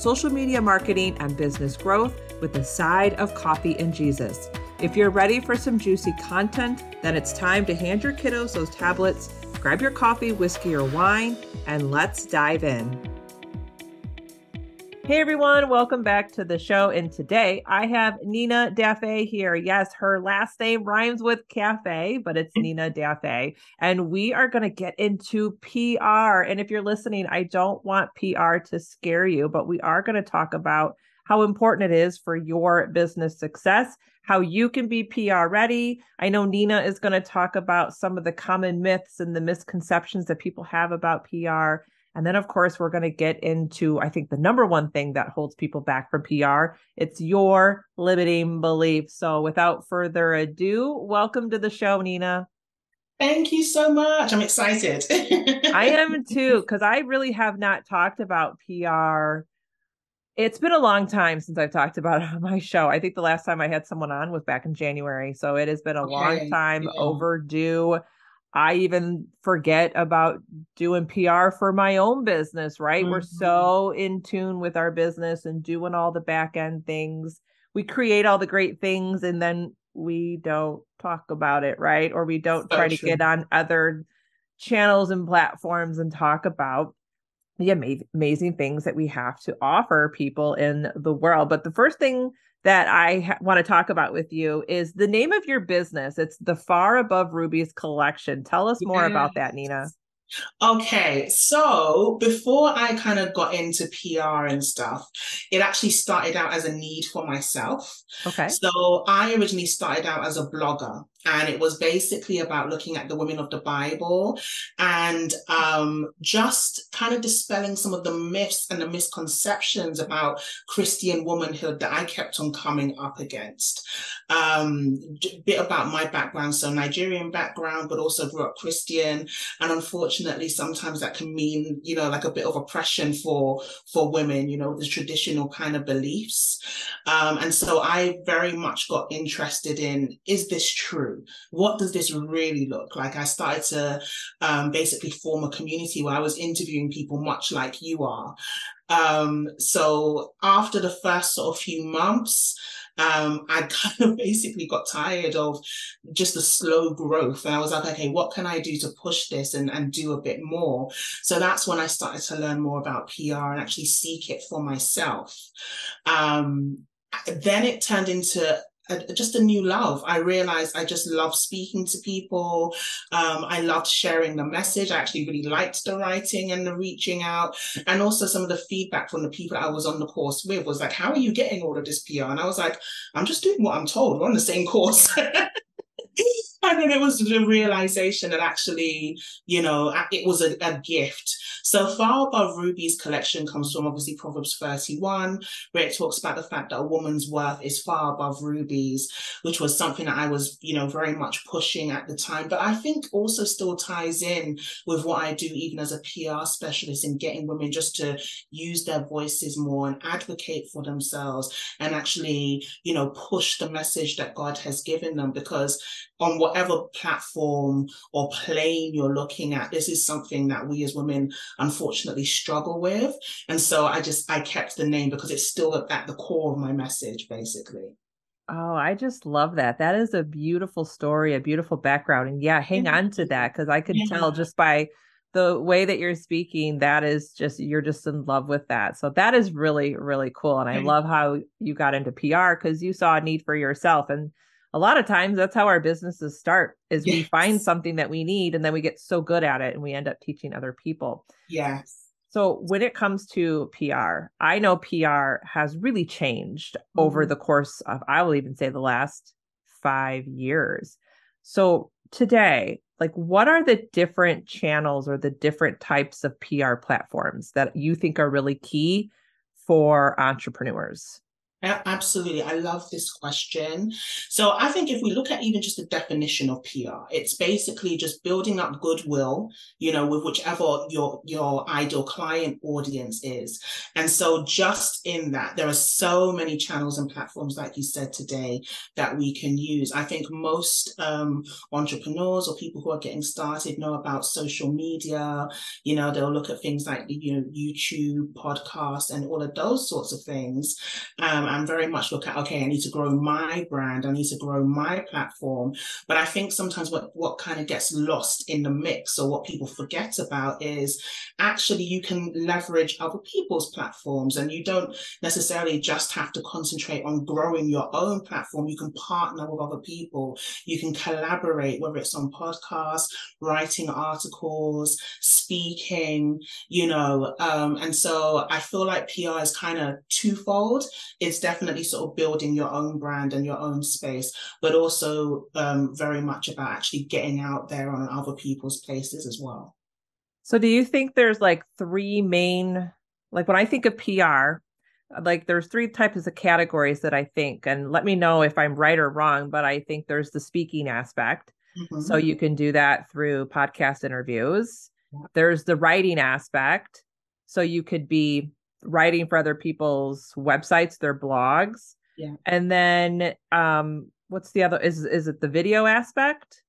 social media marketing, and business growth with a side of coffee and Jesus. If you're ready for some juicy content, then it's time to hand your kiddos those tablets, grab your coffee, whiskey, or wine, and let's dive in. Hey everyone, welcome back to the show. And today I have Nina Dafe here. Yes, her last name rhymes with cafe, but it's mm-hmm. Nina Dafe. And we are going to get into PR. And if you're listening, I don't want PR to scare you, but we are going to talk about how important it is for your business success, how you can be PR ready. I know Nina is going to talk about some of the common myths and the misconceptions that people have about PR and then, of course, we're going to get into, I think, the number one thing that holds people back from PR. It's your limiting beliefs. So, without further ado, welcome to the show, Nina. Thank you so much. I'm excited. I am too, because I really have not talked about PR. It's been a long time since I've talked about it on my show. I think the last time I had someone on was back in January. So it has been a okay. long time yeah. overdue. I even forget about doing PR for my own business, right? Mm-hmm. We're so in tune with our business and doing all the back end things. We create all the great things and then we don't talk about it, right? Or we don't so try true. to get on other channels and platforms and talk about the amazing things that we have to offer people in the world. But the first thing that I ha- want to talk about with you is the name of your business. It's the Far Above Rubies Collection. Tell us more yes. about that, Nina. Okay, so before I kind of got into PR and stuff, it actually started out as a need for myself. Okay. So I originally started out as a blogger and it was basically about looking at the women of the Bible and um, just kind of dispelling some of the myths and the misconceptions about Christian womanhood that I kept on coming up against. Um, a bit about my background, so Nigerian background, but also grew up Christian, and unfortunately, sometimes that can mean you know like a bit of oppression for for women, you know, the traditional kind of beliefs, um, and so I very much got interested in is this true? Through what does this really look like i started to um, basically form a community where i was interviewing people much like you are um, so after the first sort of few months um, I kind of basically got tired of just the slow growth. And I was like, okay, what can I do to push this and, and do a bit more? So that's when I started to learn more about PR and actually seek it for myself. Um, then it turned into a, just a new love. I realized I just love speaking to people. Um, I loved sharing the message. I actually really liked the writing and the reaching out. And also some of the feedback from the people I was on the course with was like, how are you getting all of this PR? And I was like, I'm just doing what I'm told. We're on the same course. and then it was the realization that actually, you know, it was a, a gift so far above Rubies collection comes from obviously Proverbs 31, where it talks about the fact that a woman's worth is far above rubies, which was something that I was, you know, very much pushing at the time. But I think also still ties in with what I do even as a PR specialist in getting women just to use their voices more and advocate for themselves and actually, you know, push the message that God has given them because on whatever platform or plane you're looking at, this is something that we as women unfortunately struggle with. And so I just, I kept the name because it's still at the core of my message, basically. Oh, I just love that. That is a beautiful story, a beautiful background. And yeah, hang yeah. on to that because I could yeah. tell just by the way that you're speaking, that is just, you're just in love with that. So that is really, really cool. And I love how you got into PR because you saw a need for yourself. And a lot of times that's how our businesses start is yes. we find something that we need and then we get so good at it and we end up teaching other people yes so when it comes to pr i know pr has really changed mm-hmm. over the course of i will even say the last five years so today like what are the different channels or the different types of pr platforms that you think are really key for entrepreneurs? Absolutely. I love this question. So I think if we look at even just the definition of PR, it's basically just building up goodwill, you know, with whichever your your ideal client audience is. And so just in that, there are so many channels and platforms, like you said today, that we can use. I think most um, entrepreneurs or people who are getting started know about social media. You know, they'll look at things like you know YouTube, podcasts, and all of those sorts of things. Um, and very much look at, okay, I need to grow my brand, I need to grow my platform. But I think sometimes what, what kind of gets lost in the mix or what people forget about is actually you can leverage other people's platforms and you don't necessarily just have to concentrate on growing your own platform. You can partner with other people, you can collaborate, whether it's on podcasts, writing articles, speaking, you know. Um, and so I feel like PR is kind of twofold. It's definitely sort of building your own brand and your own space, but also um, very much about actually getting out there on other people's places as well. So, do you think there's like three main, like when I think of PR, like there's three types of categories that I think, and let me know if I'm right or wrong, but I think there's the speaking aspect. Mm-hmm. So, you can do that through podcast interviews. Yeah. There's the writing aspect. So, you could be writing for other people's websites, their blogs. Yeah. And then um what's the other is is it the video aspect?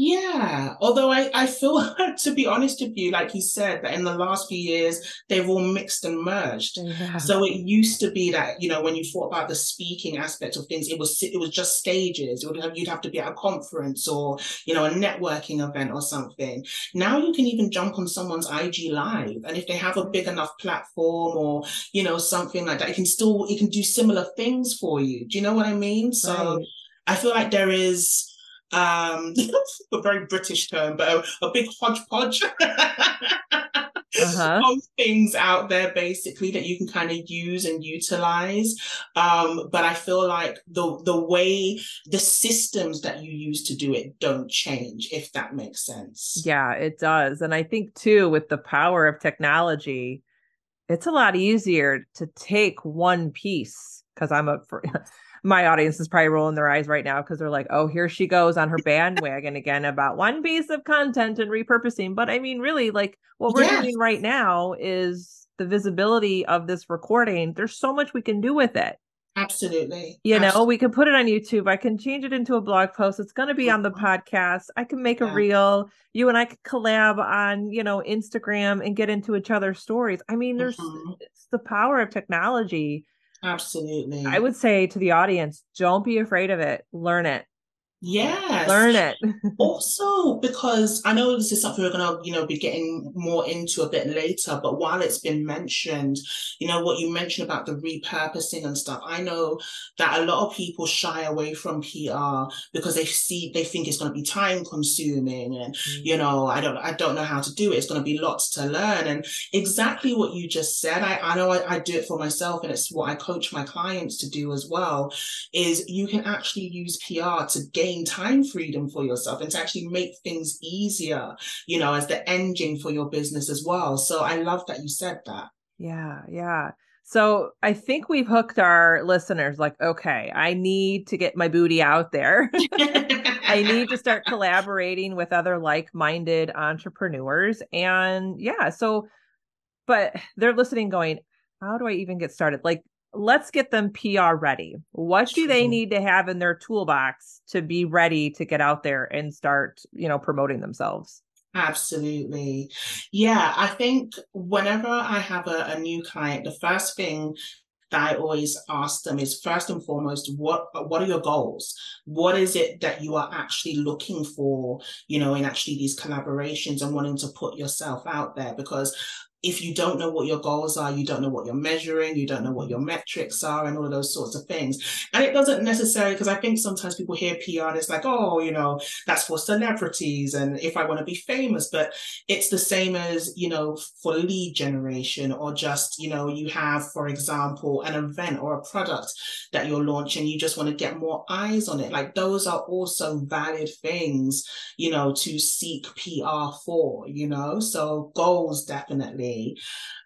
Yeah, although I, I feel, to be honest with you, like you said, that in the last few years, they've all mixed and merged. Yeah. So it used to be that, you know, when you thought about the speaking aspect of things, it was it was just stages. It would have, you'd have to be at a conference or, you know, a networking event or something. Now you can even jump on someone's IG live. And if they have a big mm. enough platform or, you know, something like that, it can still, it can do similar things for you. Do you know what I mean? So right. I feel like there is, um, a very British term, but a, a big hodgepodge uh-huh. of things out there basically that you can kind of use and utilize. Um, but I feel like the the way the systems that you use to do it don't change, if that makes sense. Yeah, it does. And I think too, with the power of technology, it's a lot easier to take one piece because I'm a my audience is probably rolling their eyes right now because they're like, oh, here she goes on her bandwagon again about one piece of content and repurposing. But I mean, really, like what we're yes. doing right now is the visibility of this recording. There's so much we can do with it. Absolutely. You Absolutely. know, we can put it on YouTube. I can change it into a blog post. It's going to be on the podcast. I can make yeah. a reel. You and I could collab on, you know, Instagram and get into each other's stories. I mean, there's mm-hmm. it's the power of technology Absolutely. I would say to the audience, don't be afraid of it. Learn it. Yes. Learn it. also, because I know this is something we're gonna, you know, be getting more into a bit later, but while it's been mentioned, you know, what you mentioned about the repurposing and stuff, I know that a lot of people shy away from PR because they see they think it's gonna be time consuming and mm-hmm. you know, I don't I don't know how to do it. It's gonna be lots to learn. And exactly what you just said, I, I know I, I do it for myself and it's what I coach my clients to do as well, is you can actually use PR to gain gain time freedom for yourself and to actually make things easier, you know, as the engine for your business as well. So I love that you said that. Yeah, yeah. So I think we've hooked our listeners like, okay, I need to get my booty out there. I need to start collaborating with other like minded entrepreneurs. And yeah, so, but they're listening going, how do I even get started? Like, let's get them PR ready. What do they need to have in their toolbox to be ready to get out there and start, you know, promoting themselves? Absolutely. Yeah, I think whenever I have a, a new client, the first thing that I always ask them is first and foremost, what what are your goals? What is it that you are actually looking for, you know, in actually these collaborations and wanting to put yourself out there? Because if you don't know what your goals are, you don't know what you're measuring, you don't know what your metrics are, and all of those sorts of things. And it doesn't necessarily, because I think sometimes people hear PR and it's like, oh, you know, that's for celebrities and if I want to be famous, but it's the same as, you know, for lead generation or just, you know, you have, for example, an event or a product that you're launching, you just want to get more eyes on it. Like those are also valid things, you know, to seek PR for, you know, so goals definitely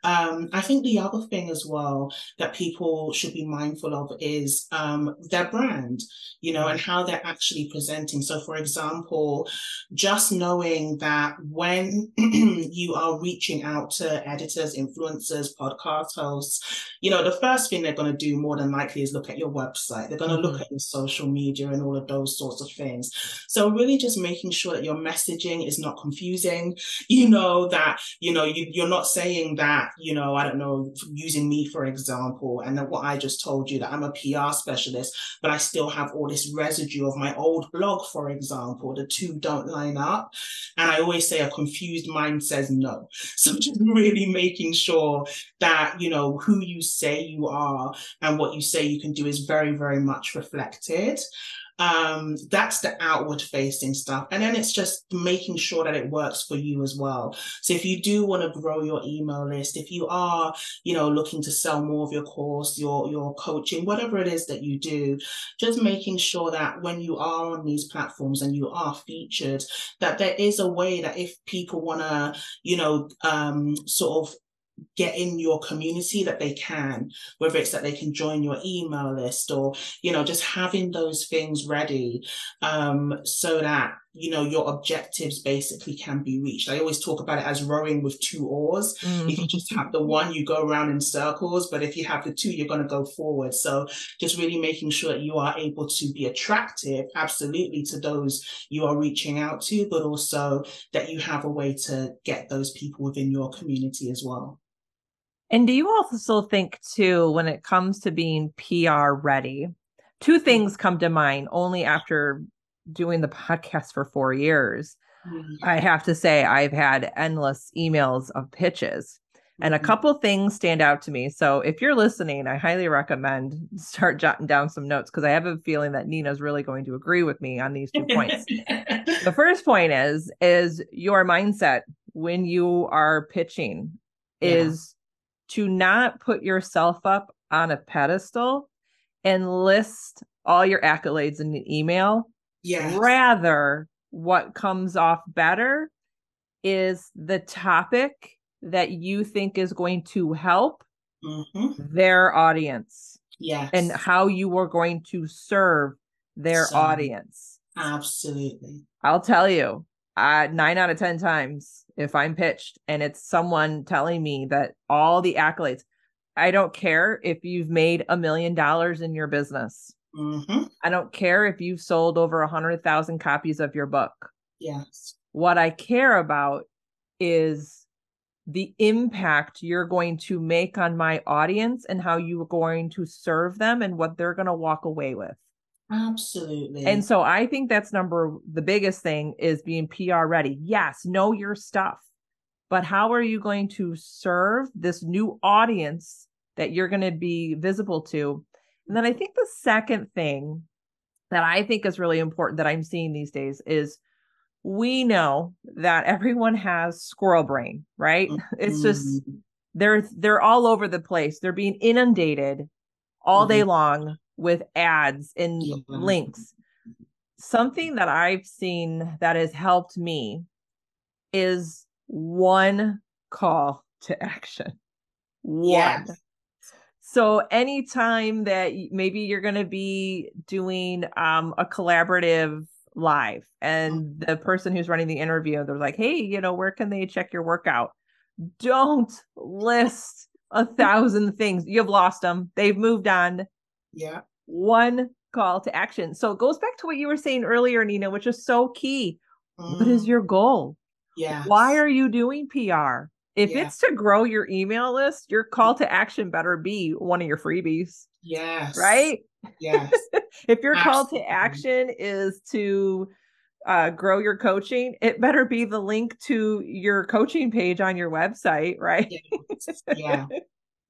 Um, I think the other thing as well that people should be mindful of is um, their brand, you know, and how they're actually presenting. So, for example, just knowing that when you are reaching out to editors, influencers, podcast hosts, you know, the first thing they're going to do more than likely is look at your website. They're going to mm-hmm. look at your social media and all of those sorts of things. So, really just making sure that your messaging is not confusing, you know, that, you know, you, you're not saying that you know, I don't know, using me for example, and then what I just told you that I'm a PR specialist, but I still have all this residue of my old blog, for example. The two don't line up. And I always say a confused mind says no. So just really making sure that, you know, who you say you are and what you say you can do is very, very much reflected um, that's the outward facing stuff. And then it's just making sure that it works for you as well. So if you do want to grow your email list, if you are, you know, looking to sell more of your course, your, your coaching, whatever it is that you do, just making sure that when you are on these platforms and you are featured, that there is a way that if people want to, you know, um, sort of get in your community that they can whether it's that they can join your email list or you know just having those things ready um so that you know your objectives basically can be reached. I always talk about it as rowing with two oars. Mm-hmm. if you just have the one you go around in circles but if you have the two you're going to go forward. So just really making sure that you are able to be attractive absolutely to those you are reaching out to but also that you have a way to get those people within your community as well. And do you also think too when it comes to being pr ready two things come to mind only after doing the podcast for four years, mm-hmm. I have to say I've had endless emails of pitches. And a mm-hmm. couple things stand out to me. So if you're listening, I highly recommend start jotting down some notes because I have a feeling that Nina's really going to agree with me on these two points. the first point is is your mindset when you are pitching yeah. is to not put yourself up on a pedestal and list all your accolades in an email Yes. Rather, what comes off better is the topic that you think is going to help mm-hmm. their audience. Yes. And how you are going to serve their so, audience. Absolutely. I'll tell you, uh, nine out of 10 times, if I'm pitched and it's someone telling me that all the accolades, I don't care if you've made a million dollars in your business. Mm-hmm. I don't care if you've sold over a hundred thousand copies of your book. Yes. What I care about is the impact you're going to make on my audience and how you are going to serve them and what they're going to walk away with. Absolutely. And so I think that's number the biggest thing is being PR ready. Yes, know your stuff. But how are you going to serve this new audience that you're going to be visible to and then I think the second thing that I think is really important that I'm seeing these days is we know that everyone has squirrel brain, right? Mm-hmm. It's just mm-hmm. they're they're all over the place. They're being inundated all mm-hmm. day long with ads and yeah. links. Something that I've seen that has helped me is one call to action. One. Yes. So anytime that maybe you're going to be doing um, a collaborative live and mm-hmm. the person who's running the interview, they're like, hey, you know, where can they check your workout? Don't list a thousand things. You've lost them. They've moved on. Yeah. One call to action. So it goes back to what you were saying earlier, Nina, which is so key. Mm. What is mm. your goal? Yeah. Why are you doing PR? If yeah. it's to grow your email list, your call to action better be one of your freebies. Yes. Right? Yes. if your Absolutely. call to action is to uh, grow your coaching, it better be the link to your coaching page on your website, right? Yeah.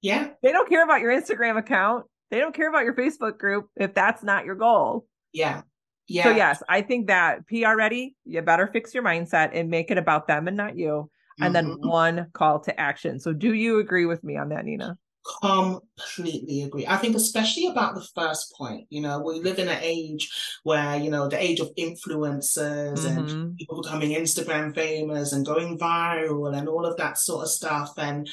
Yeah. they don't care about your Instagram account. They don't care about your Facebook group if that's not your goal. Yeah. Yeah. So yes, I think that PR ready, you better fix your mindset and make it about them and not you and mm-hmm. then one call to action. So do you agree with me on that, Nina? Completely agree. I think, especially about the first point, you know, we live in an age where, you know, the age of influencers mm-hmm. and people becoming Instagram famous and going viral and all of that sort of stuff. And,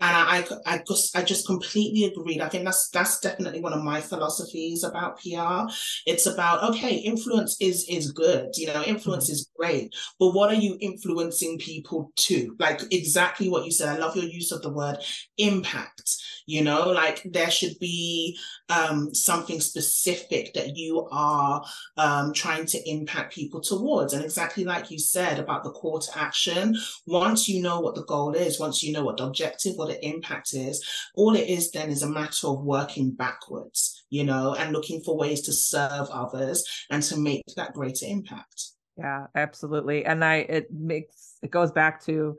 and I, I, I just, I just completely agreed. I think that's, that's definitely one of my philosophies about PR. It's about, okay, influence is, is good, you know, influence mm-hmm. is great, but what are you influencing people to? Like exactly what you said. I love your use of the word impact you know like there should be um, something specific that you are um, trying to impact people towards. And exactly like you said about the call to action once you know what the goal is once you know what the objective what the impact is all it is then is a matter of working backwards you know and looking for ways to serve others and to make that greater impact. Yeah absolutely. And i it makes it goes back to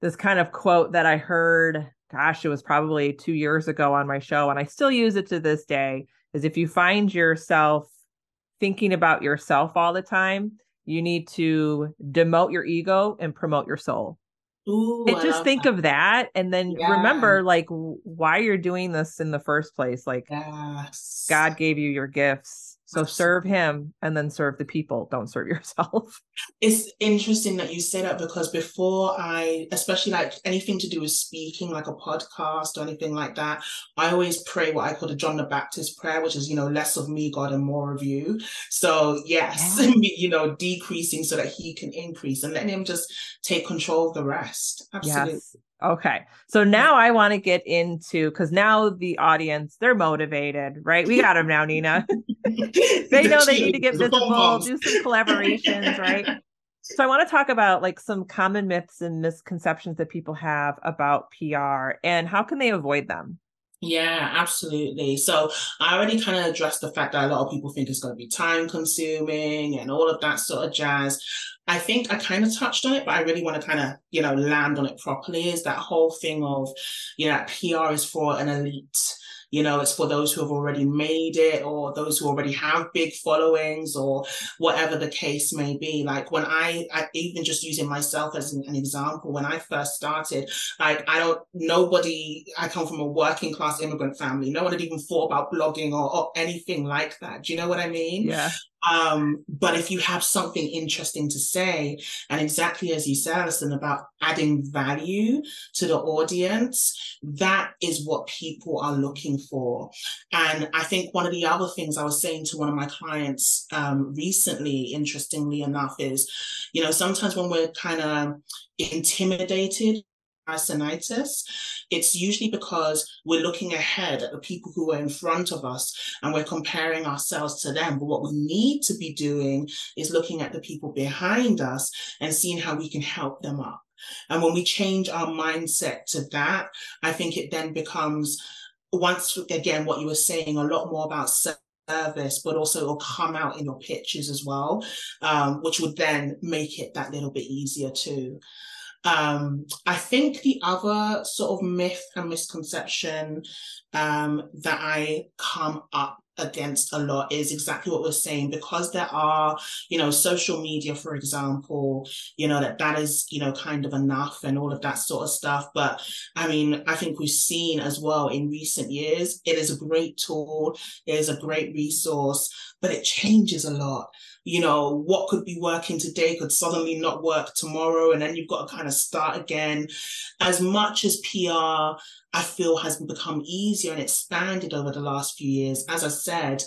this kind of quote that i heard gosh, it was probably two years ago on my show, and I still use it to this day. Is if you find yourself thinking about yourself all the time, you need to demote your ego and promote your soul. Ooh, and just think that. of that and then yeah. remember like why you're doing this in the first place like yes. god gave you your gifts so serve him and then serve the people. Don't serve yourself. It's interesting that you say that because before I, especially like anything to do with speaking, like a podcast or anything like that, I always pray what I call the John the Baptist prayer, which is, you know, less of me, God, and more of you. So yes, yeah. you know, decreasing so that he can increase and letting him just take control of the rest. Absolutely. Yes. Okay. So now I want to get into because now the audience, they're motivated, right? We got them now, Nina. they know they need to get visible, do some collaborations, right? So I want to talk about like some common myths and misconceptions that people have about PR and how can they avoid them? Yeah, absolutely. So I already kind of addressed the fact that a lot of people think it's going to be time consuming and all of that sort of jazz. I think I kind of touched on it, but I really want to kind of, you know, land on it properly is that whole thing of, you know, PR is for an elite. You know it's for those who have already made it or those who already have big followings or whatever the case may be. Like when i, I even just using myself as an, an, example when i first started like i don't nobody i come from a working class immigrant family. No one had even thought about blogging or, or anything like that. Do you know what i mean? Yeah um, but if you have something interesting to say, and exactly as you said, Allison, about adding value to the audience, that is what people are looking for. And I think one of the other things I was saying to one of my clients um, recently, interestingly enough, is, you know, sometimes when we're kind of intimidated comparisonitis, it's usually because we're looking ahead at the people who are in front of us and we're comparing ourselves to them. But what we need to be doing is looking at the people behind us and seeing how we can help them up. And when we change our mindset to that, I think it then becomes once again what you were saying a lot more about service, but also it'll come out in your pitches as well, um, which would then make it that little bit easier too. Um, I think the other sort of myth and misconception um, that I come up against a lot is exactly what we're saying. Because there are you know social media for example you know that that is you know kind of enough and all of that sort of stuff. But i mean i think we've seen as well in recent years it is a great tool it is a great resource but it changes a lot you know, what could be working today could suddenly not work tomorrow. And then you've got to kind of start again. As much as PR, I feel has become easier and expanded over the last few years. As I said,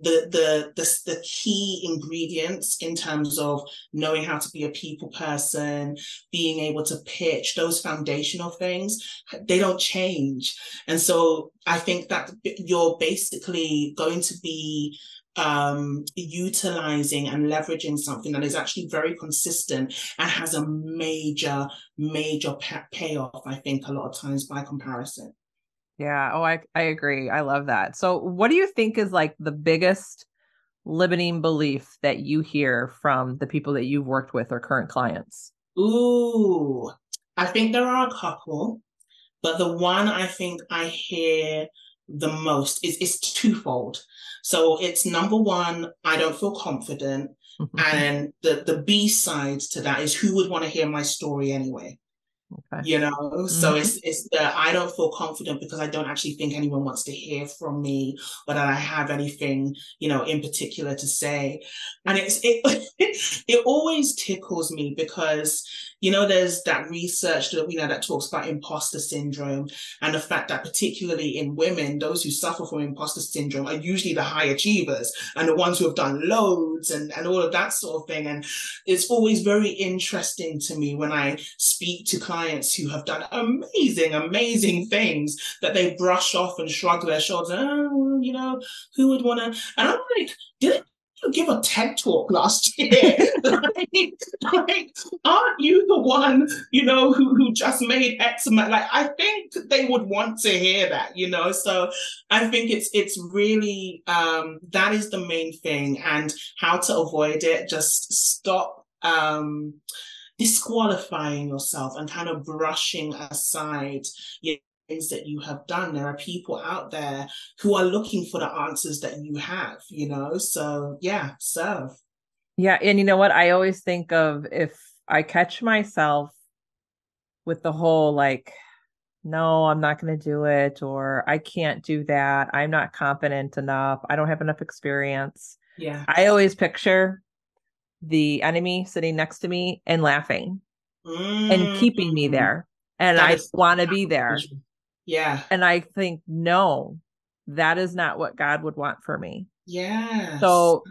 the, the the the key ingredients in terms of knowing how to be a people person, being able to pitch, those foundational things, they don't change. And so I think that you're basically going to be um, utilizing and leveraging something that is actually very consistent and has a major, major payoff, I think, a lot of times by comparison. Yeah. Oh, I, I agree. I love that. So, what do you think is like the biggest limiting belief that you hear from the people that you've worked with or current clients? Ooh, I think there are a couple, but the one I think I hear the most is, is twofold. So it's number one, I don't feel confident. Mm-hmm. And the, the B side to that is who would want to hear my story anyway? Okay. You know, mm-hmm. so it's it's the I don't feel confident because I don't actually think anyone wants to hear from me or that I have anything, you know, in particular to say. And it's it it always tickles me because you know, there's that research that, you know, that talks about imposter syndrome and the fact that particularly in women, those who suffer from imposter syndrome are usually the high achievers and the ones who have done loads and, and all of that sort of thing. And it's always very interesting to me when I speak to clients who have done amazing, amazing things that they brush off and shrug their shoulders. Oh, you know, who would want to? And I'm like, did you give a TED talk last year. like, like, aren't you the one, you know, who, who just made X amount? Like, I think they would want to hear that, you know. So I think it's it's really um that is the main thing and how to avoid it. Just stop um disqualifying yourself and kind of brushing aside you things that you have done. There are people out there who are looking for the answers that you have, you know? So, yeah, serve. Yeah. And you know what? I always think of if I catch myself with the whole like, no, I'm not going to do it, or I can't do that. I'm not confident enough. I don't have enough experience. Yeah. I always picture the enemy sitting next to me and laughing mm-hmm. and keeping me mm. there. And that I want to be there. Yeah. And I think, no, that is not what God would want for me. Yeah. So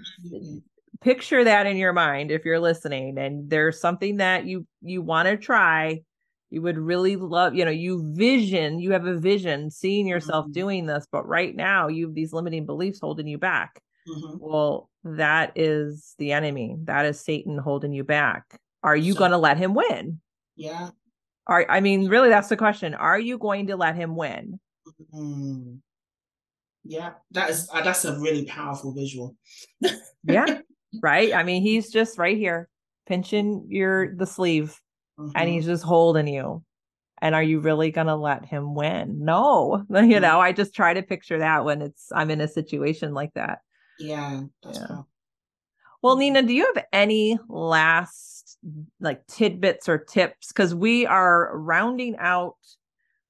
picture that in your mind if you're listening and there's something that you you want to try you would really love you know you vision you have a vision seeing yourself mm-hmm. doing this but right now you have these limiting beliefs holding you back mm-hmm. well that is the enemy that is satan holding you back are you so, going to let him win yeah are I mean, really, that's the question. Are you going to let him win? Mm. Yeah, that is uh, that's a really powerful visual. yeah, right. I mean, he's just right here, pinching your the sleeve, mm-hmm. and he's just holding you. And are you really gonna let him win? No, you mm-hmm. know. I just try to picture that when it's I'm in a situation like that. Yeah, yeah. Well, Nina, do you have any last like tidbits or tips because we are rounding out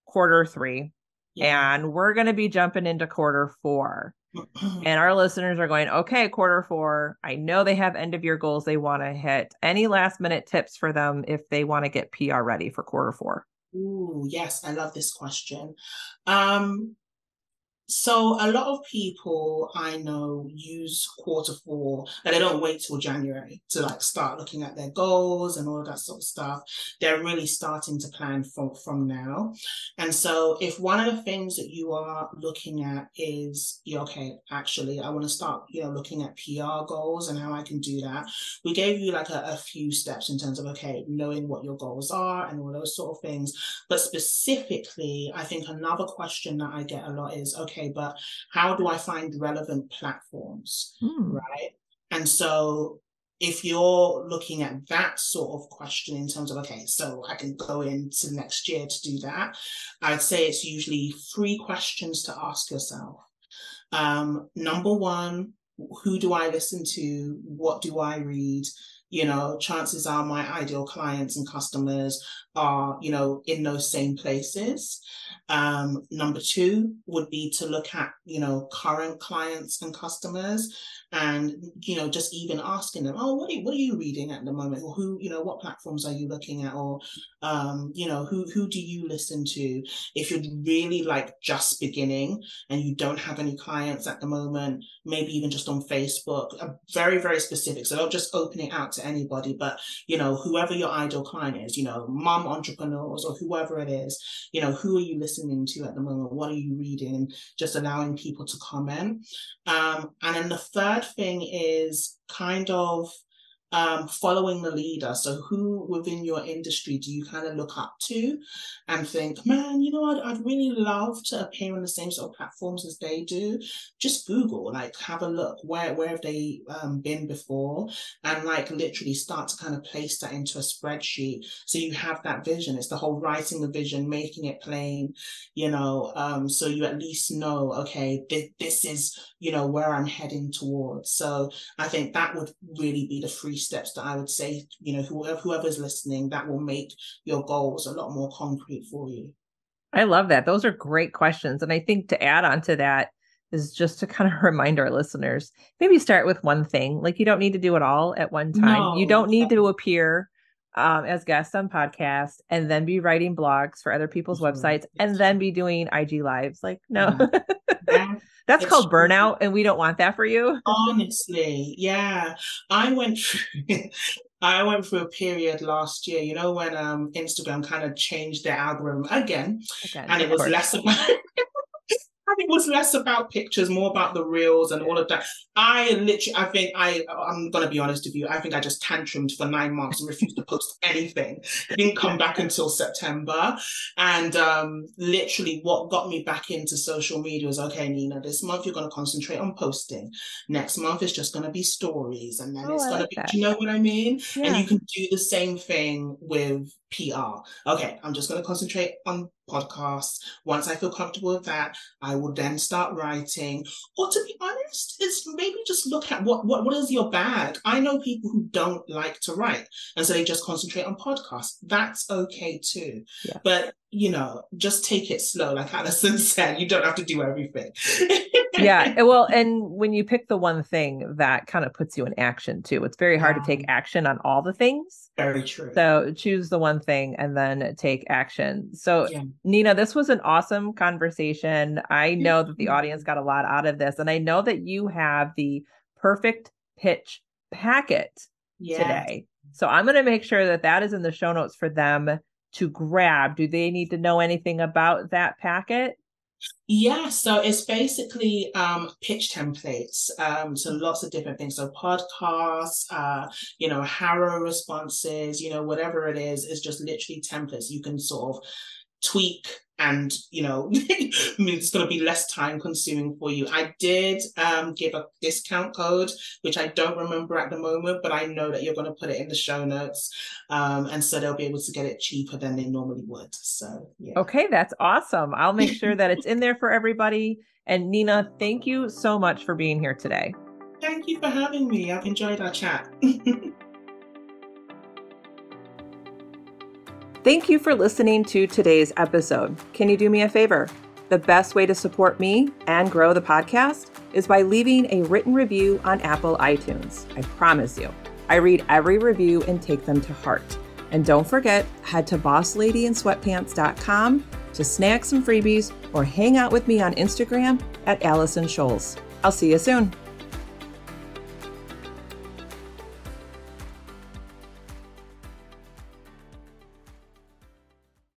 quarter three yeah. and we're going to be jumping into quarter four. and our listeners are going, okay, quarter four. I know they have end of year goals they want to hit. Any last minute tips for them if they want to get PR ready for quarter four? Ooh, yes, I love this question. Um, so a lot of people I know use quarter four, and they don't wait till January to like start looking at their goals and all that sort of stuff. They're really starting to plan from from now. And so if one of the things that you are looking at is okay, actually I want to start, you know, looking at PR goals and how I can do that. We gave you like a, a few steps in terms of okay, knowing what your goals are and all those sort of things. But specifically, I think another question that I get a lot is okay okay, but how do I find relevant platforms? Mm. Right. And so if you're looking at that sort of question in terms of, okay, so I can go into next year to do that, I'd say it's usually three questions to ask yourself. Um, number one, who do I listen to? What do I read? You know, chances are my ideal clients and customers are, you know, in those same places. Um, number two would be to look at, you know, current clients and customers and, you know, just even asking them, oh, what are what are you reading at the moment? Or who, you know, what platforms are you looking at? Or, um, you know, who, who do you listen to? If you're really like just beginning and you don't have any clients at the moment, maybe even just on Facebook, very, very specific. So don't just open it out to anybody, but, you know, whoever your ideal client is, you know, mom entrepreneurs or whoever it is, you know, who are you listening to at the moment? What are you reading? Just allowing people to comment. Um, and then the third thing is kind of um, following the leader. So, who within your industry do you kind of look up to and think, man, you know, I'd, I'd really love to appear on the same sort of platforms as they do? Just Google, like, have a look. Where where have they um, been before? And like, literally start to kind of place that into a spreadsheet. So you have that vision. It's the whole writing the vision, making it plain, you know, um, so you at least know, okay, th- this is, you know, where I'm heading towards. So I think that would really be the free steps that I would say, you know, whoever whoever's listening, that will make your goals a lot more concrete for you. I love that. Those are great questions. And I think to add on to that is just to kind of remind our listeners, maybe start with one thing. Like you don't need to do it all at one time. No. You don't need to appear um, as guests on podcasts and then be writing blogs for other people's mm-hmm. websites and then be doing IG lives. Like, no. Mm-hmm. That's it's called burnout, and we don't want that for you. Honestly, yeah. I went through I went through a period last year, you know, when um Instagram kind of changed their algorithm again, again and it was course. less about it was less about pictures, more about the reels and all of that. I literally, I think I, I'm gonna be honest with you. I think I just tantrumed for nine months and refused to post anything. Didn't come back until September, and um, literally, what got me back into social media was okay, Nina. This month you're gonna concentrate on posting. Next month it's just gonna be stories, and then oh, it's gonna like be. That. Do you know what I mean? Yeah. And you can do the same thing with PR. Okay, I'm just gonna concentrate on podcasts. Once I feel comfortable with that, I will then start writing. Or to be honest, it's maybe just look at what, what, what is your bag. I know people who don't like to write and so they just concentrate on podcasts. That's okay too. Yeah. But you know, just take it slow. Like Allison said, you don't have to do everything. yeah. Well, and when you pick the one thing that kind of puts you in action too, it's very hard to take action on all the things. Very true. So choose the one thing and then take action. So, yeah. Nina, this was an awesome conversation. I know that the audience got a lot out of this, and I know that you have the perfect pitch packet yeah. today. So I'm going to make sure that that is in the show notes for them to grab? Do they need to know anything about that packet? Yeah, so it's basically um, pitch templates. Um, so lots of different things. So podcasts, uh, you know, HARO responses, you know, whatever it is, is just literally templates. You can sort of tweak and you know it's going to be less time consuming for you. I did um, give a discount code which i don't remember at the moment but i know that you're going to put it in the show notes um, and so they'll be able to get it cheaper than they normally would. So yeah. Okay that's awesome. I'll make sure that it's in there for everybody. And nina thank you so much for being here today. Thank you for having me. I've enjoyed our chat Thank you for listening to today's episode. Can you do me a favor? The best way to support me and grow the podcast is by leaving a written review on Apple iTunes. I promise you, I read every review and take them to heart. And don't forget, head to bossladyinsweatpants.com to snag some freebies or hang out with me on Instagram at Allison Scholes. I'll see you soon.